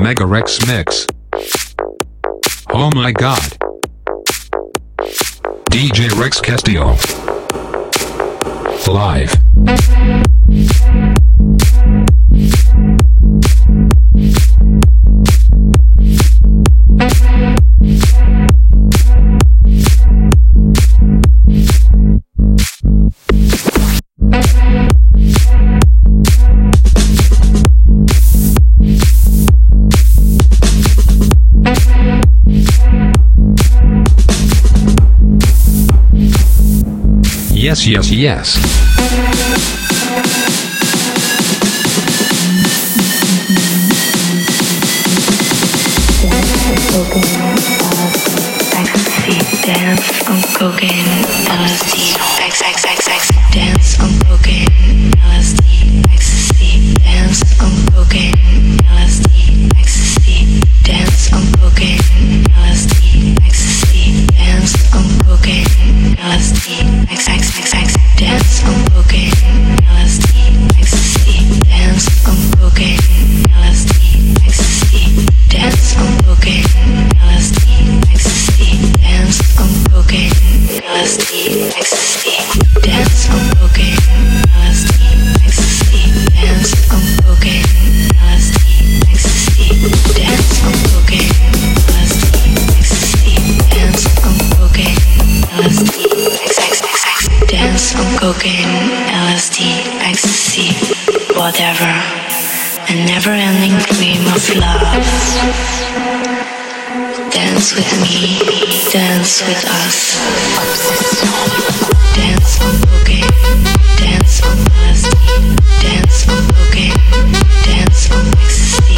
Mega Rex Mix. Oh my god. DJ Rex Castillo. Live. yes, yes, yes. Dance on cocaine, taking LSD, ecstasy, whatever, a never ending dream of love. Dance with me, dance with us. Dance on cocaine, dance on LSD, dance on cocaine, dance on ecstasy,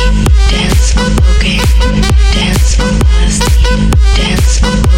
dance on cocaine, dance on LSD, dance on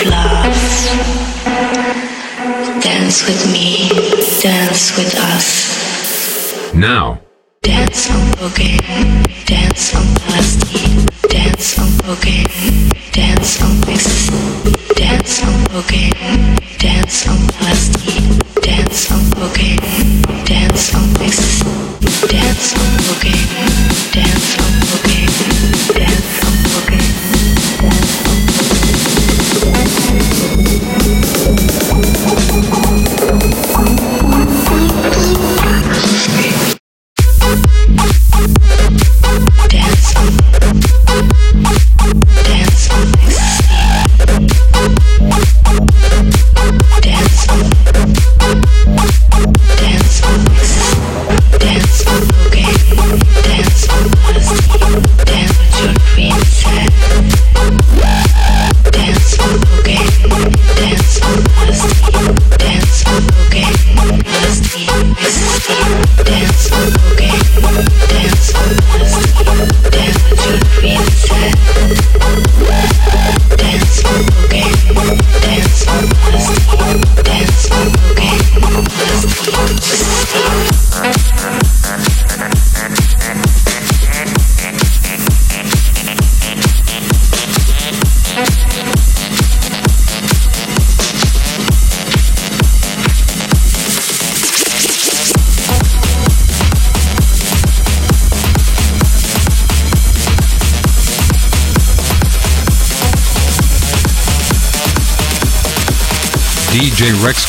of love. Dance with me, dance with us. Now. Dance on boogie, dance on plastic, dance on boogie, dance on dance on.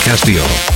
Castillo.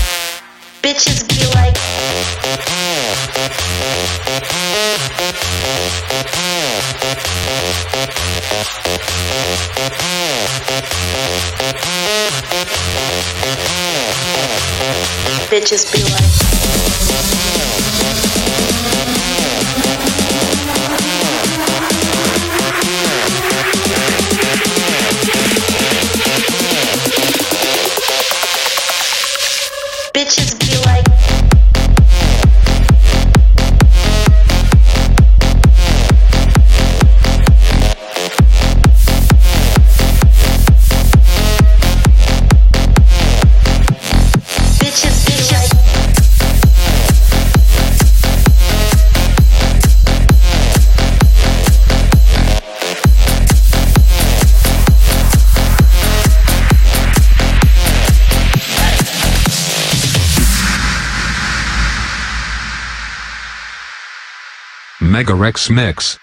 Mega Rex Mix.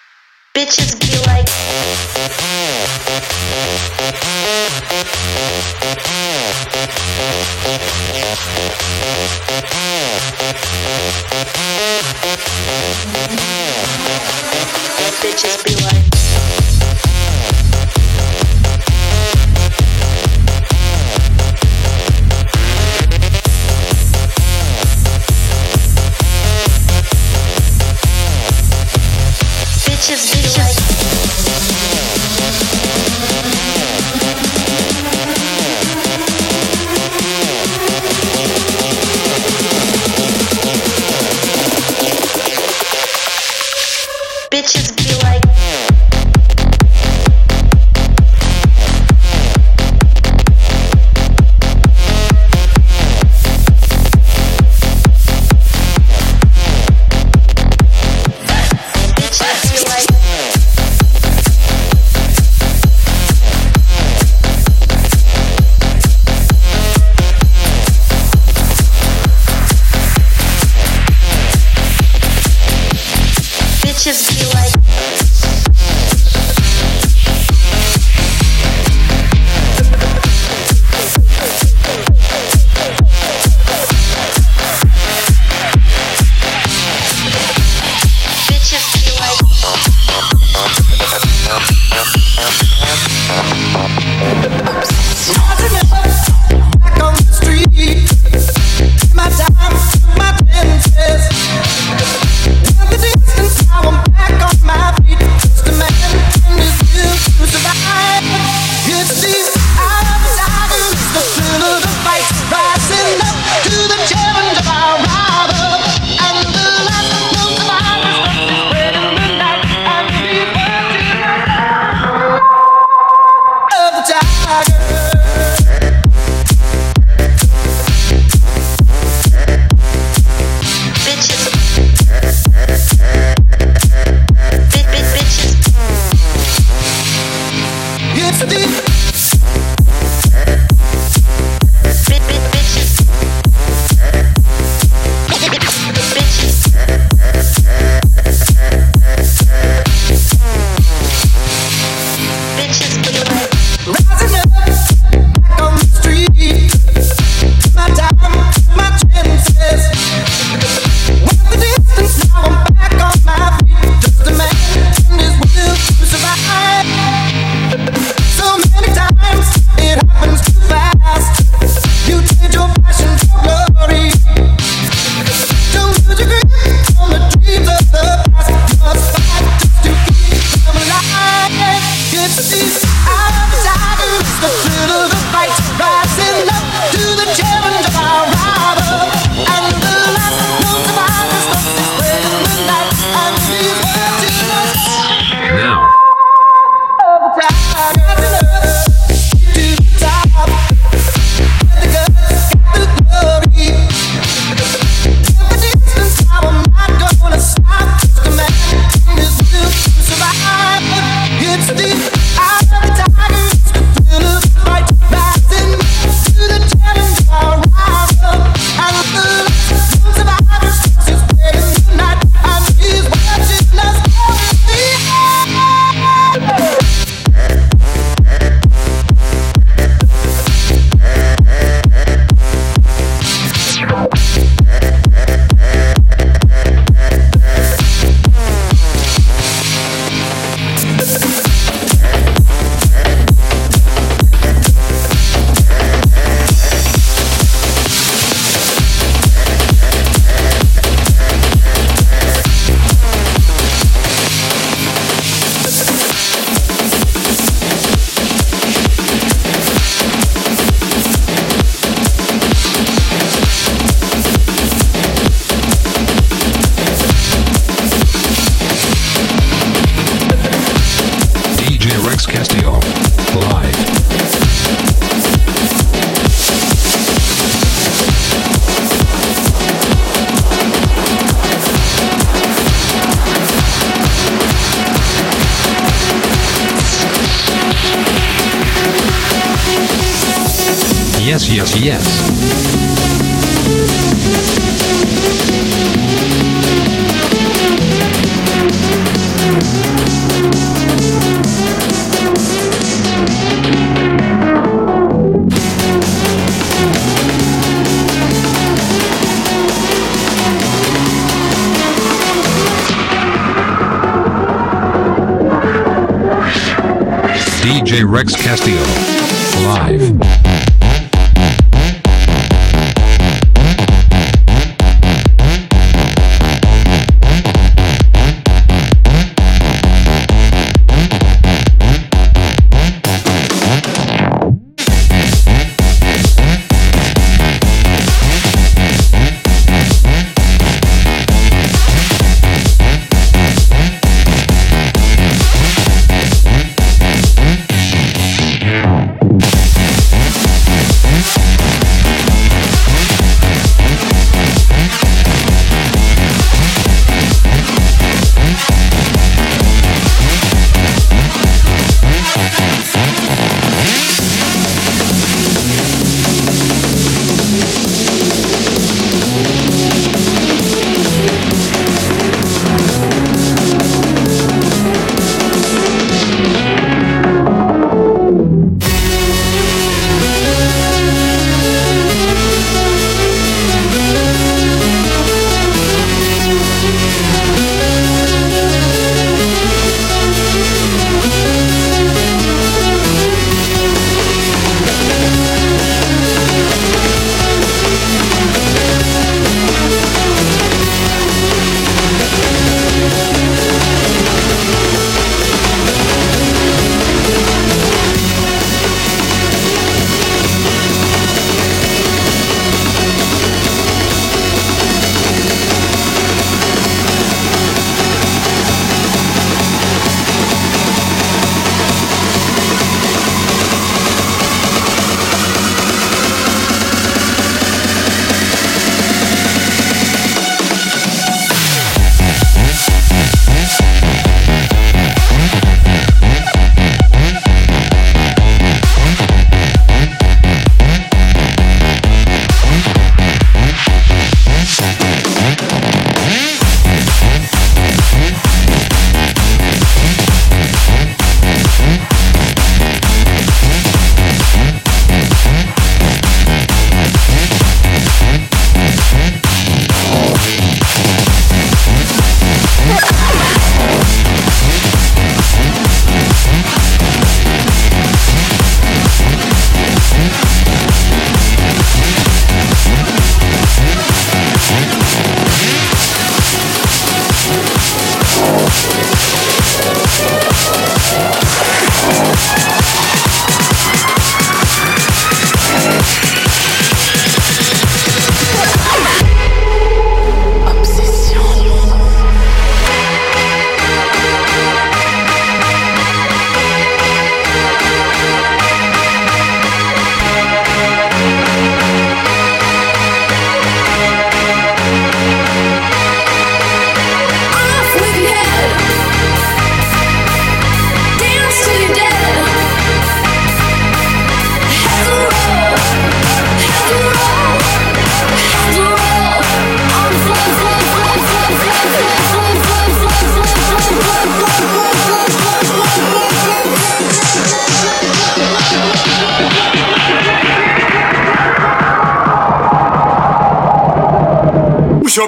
Bitches be like, yes, yes, yes. DJ Rex Castillo. Live.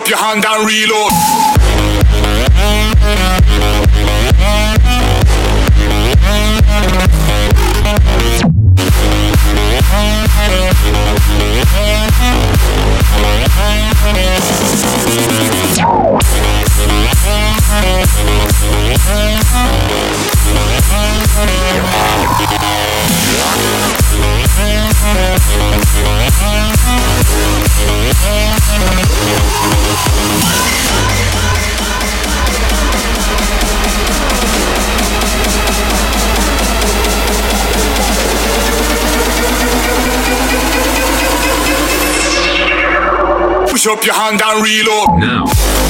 Your hand and reload. Push up your hand and reload. Now.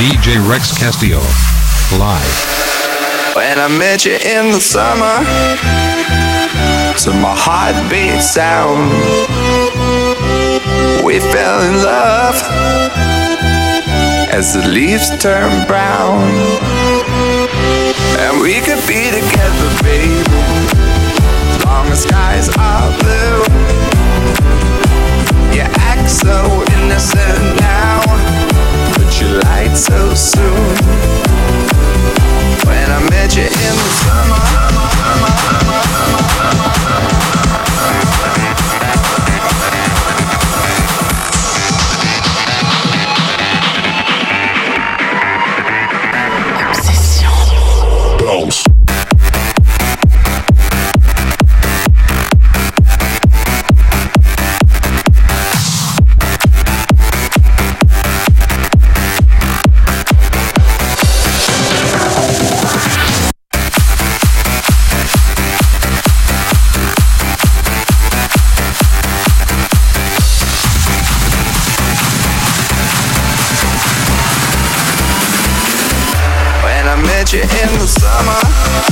DJ Rex Castillo. Live. When I met you in the summer, to my heartbeat sound, we fell in love as the leaves turn brown. And we could be together, baby, as long as skies are blue. You act so innocent so soon. When I met you in the summer. When I met you in the summer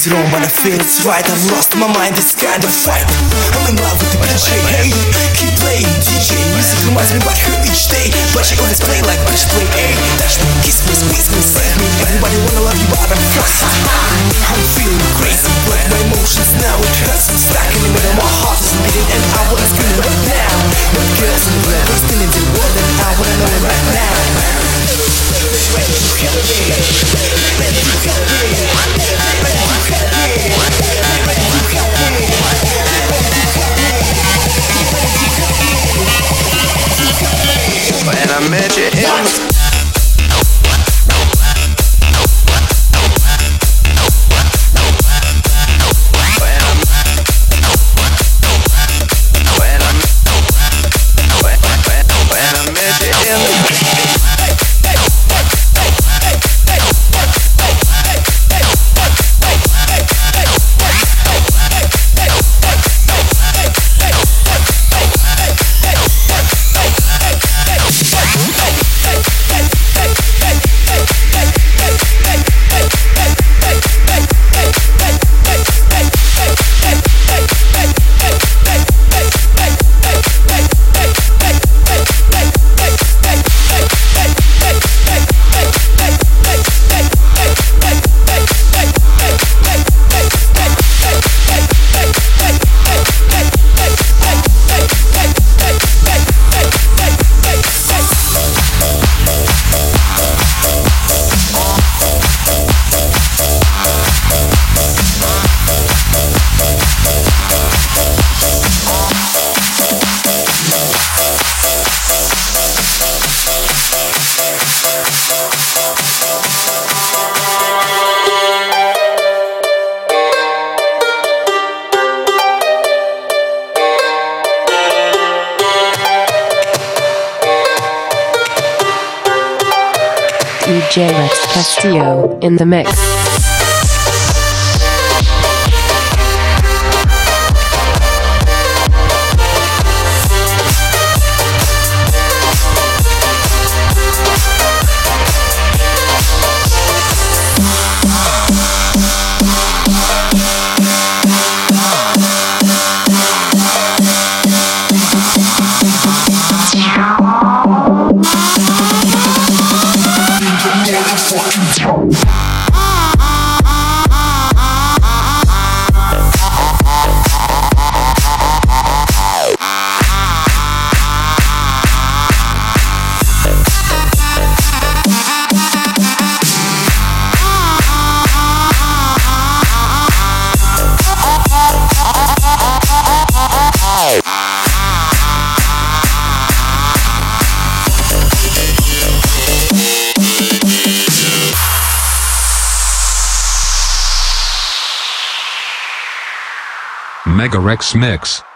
It's wrong but I feel it's right. I've lost my mind, this kind of fight. I'm in love with the DJ, hey Keep playing. DJ Music reminds me about her each day. But she always play like bitch play, hey Touch me, kiss me, squeeze me, save me. Everybody wanna love you? But I'm first I'm feeling crazy but my emotions now it hurts. I'm stuck in the middle, my heart is beating And I wanna scream right now. But girls in the world still in the world And I wanna know it right now When I met you in Castillo in the mix. Megarex Mix.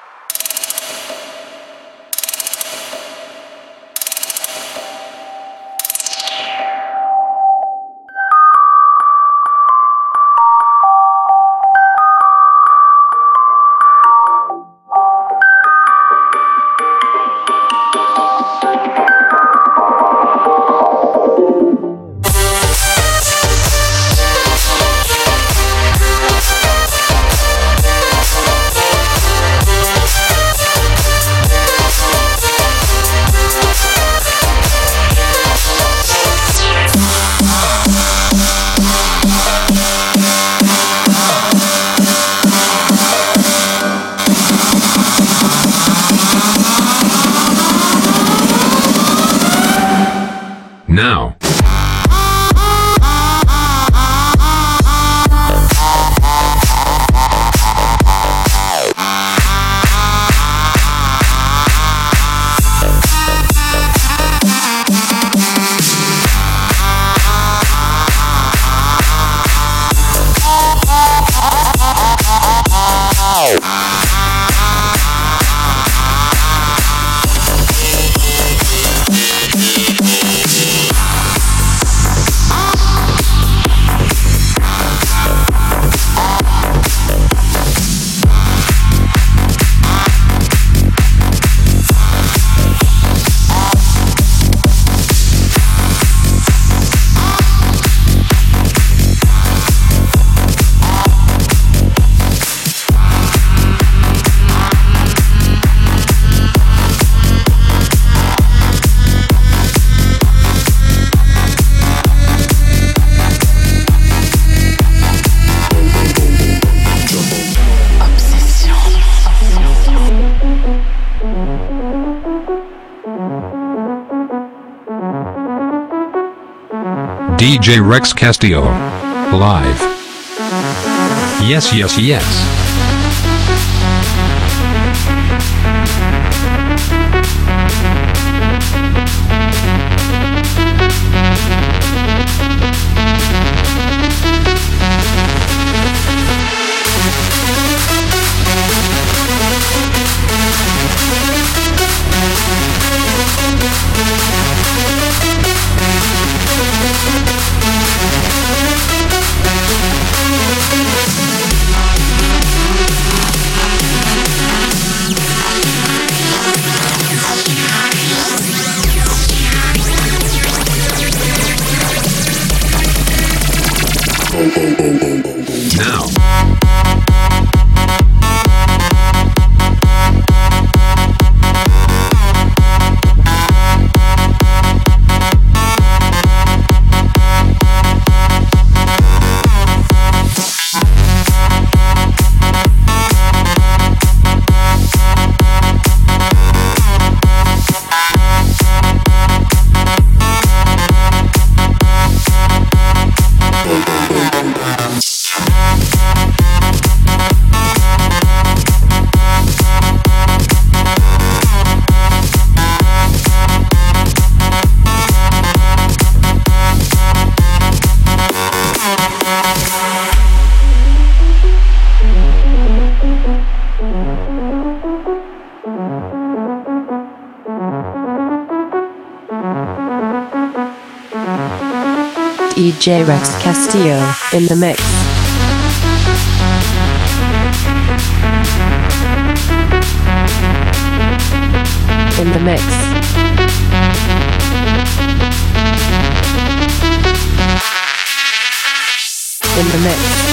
DJ Rex Castillo. Live. Yes, yes, yes. Now. DJ Rex Castillo in the mix. In the mix. In the mix.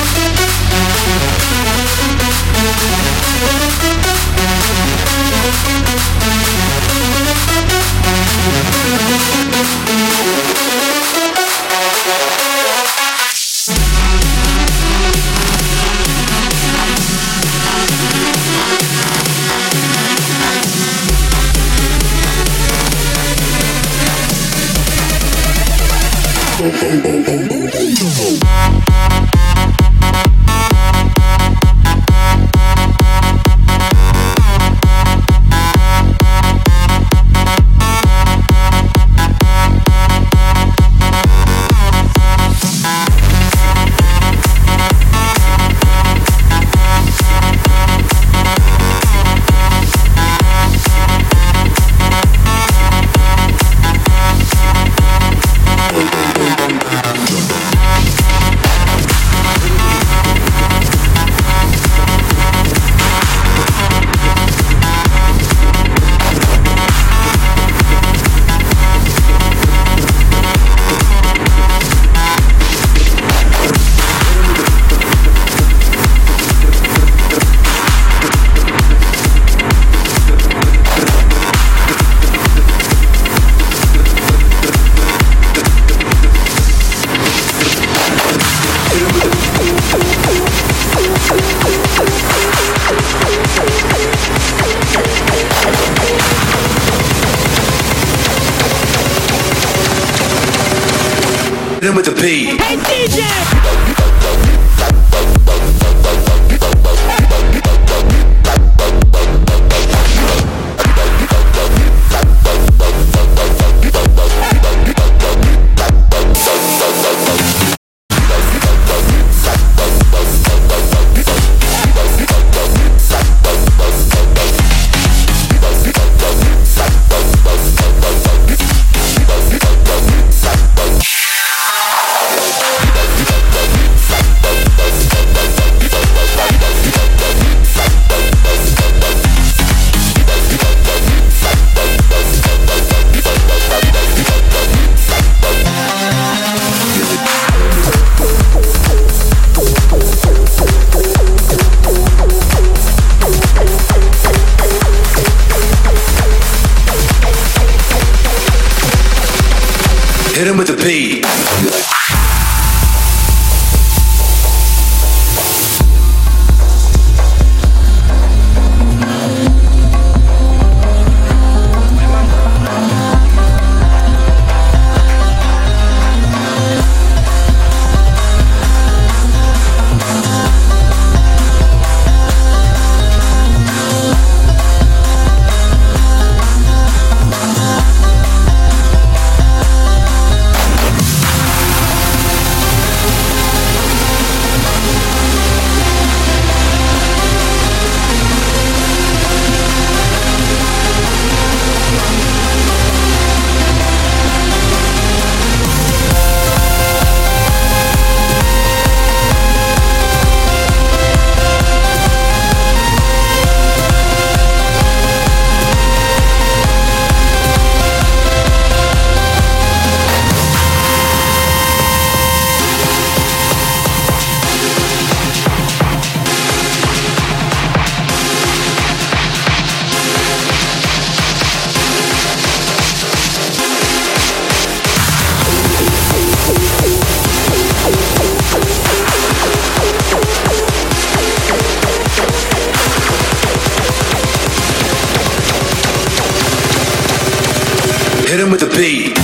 Hit him with the P.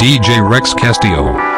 DJ Rex Castillo.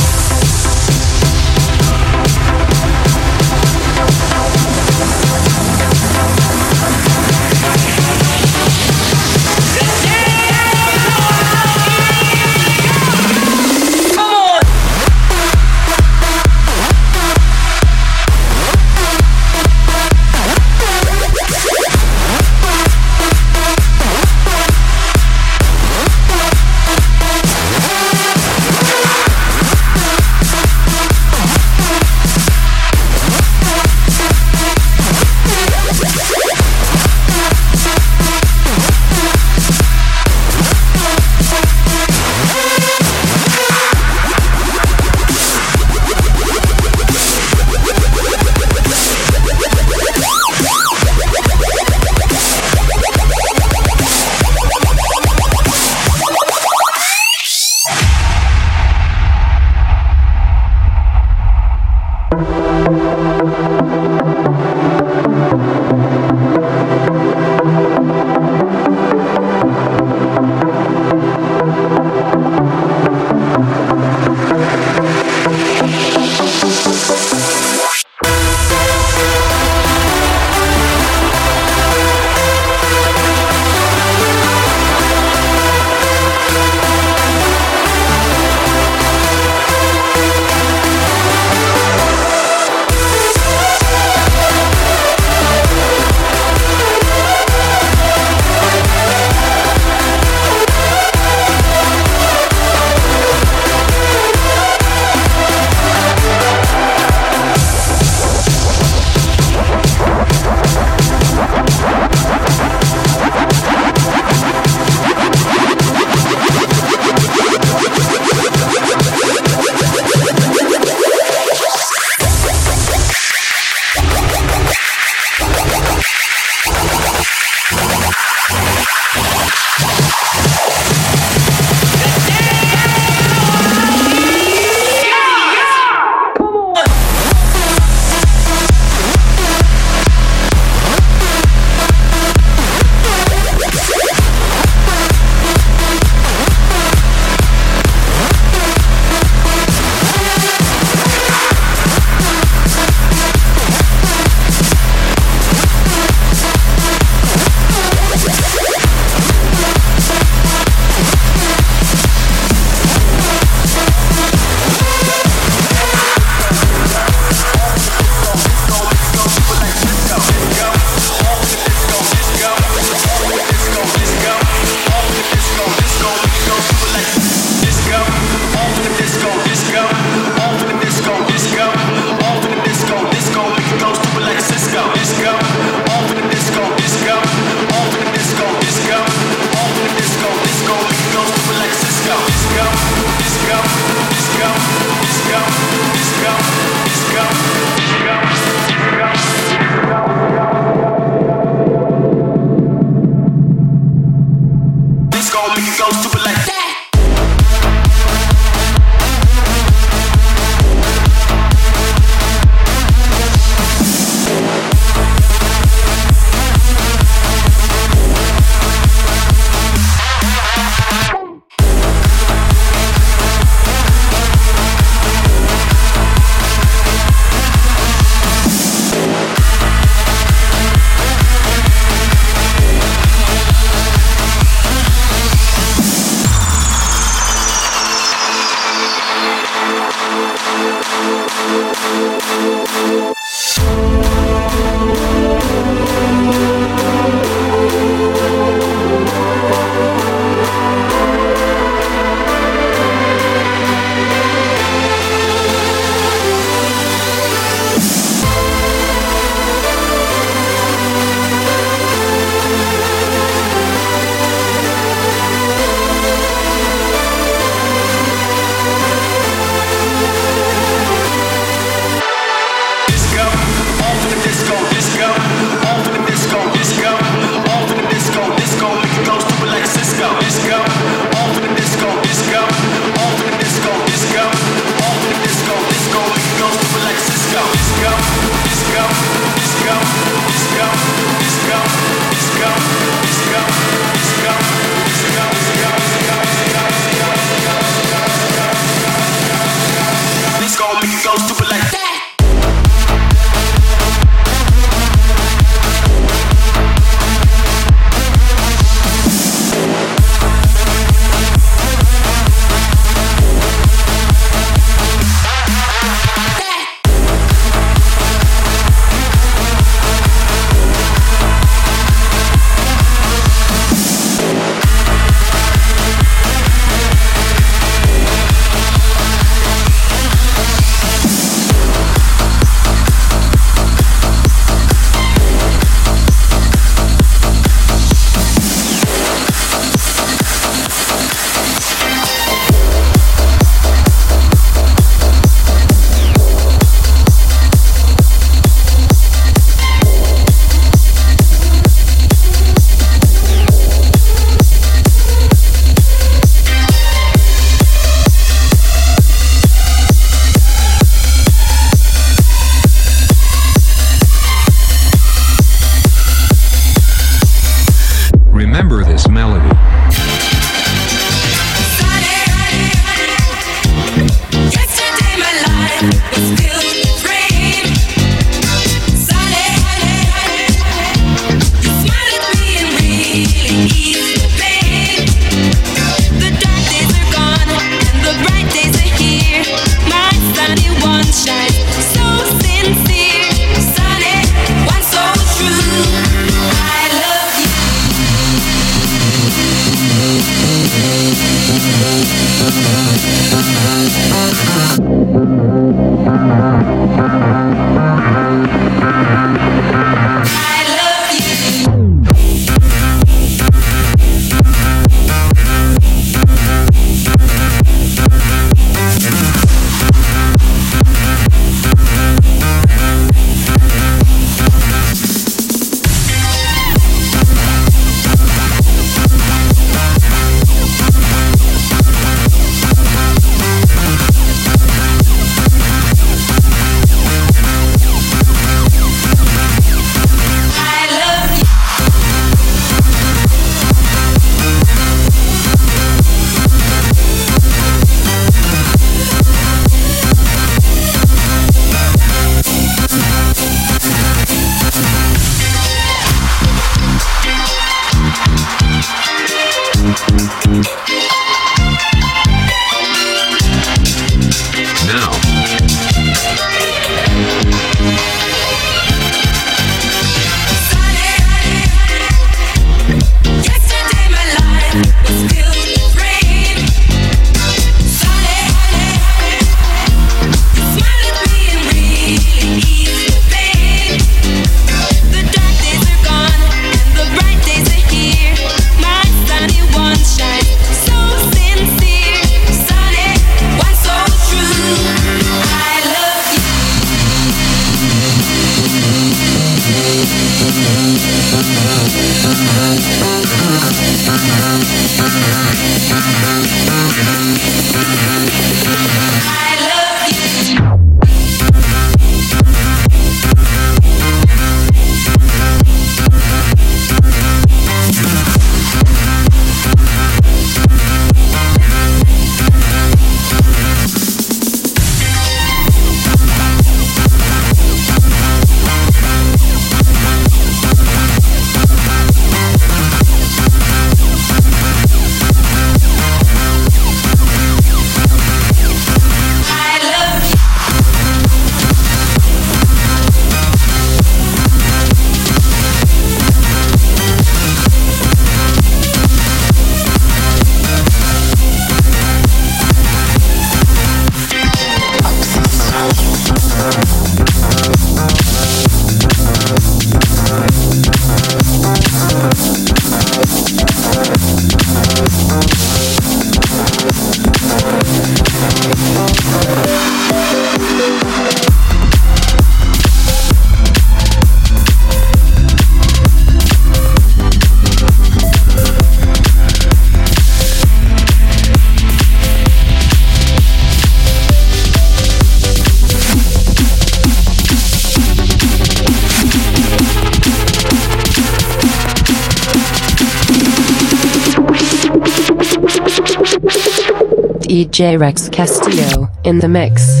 DJ Rex Castillo in the mix.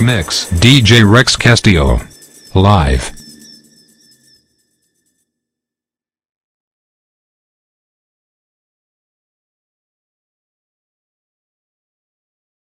Mix. DJ Rex Castillo. Live.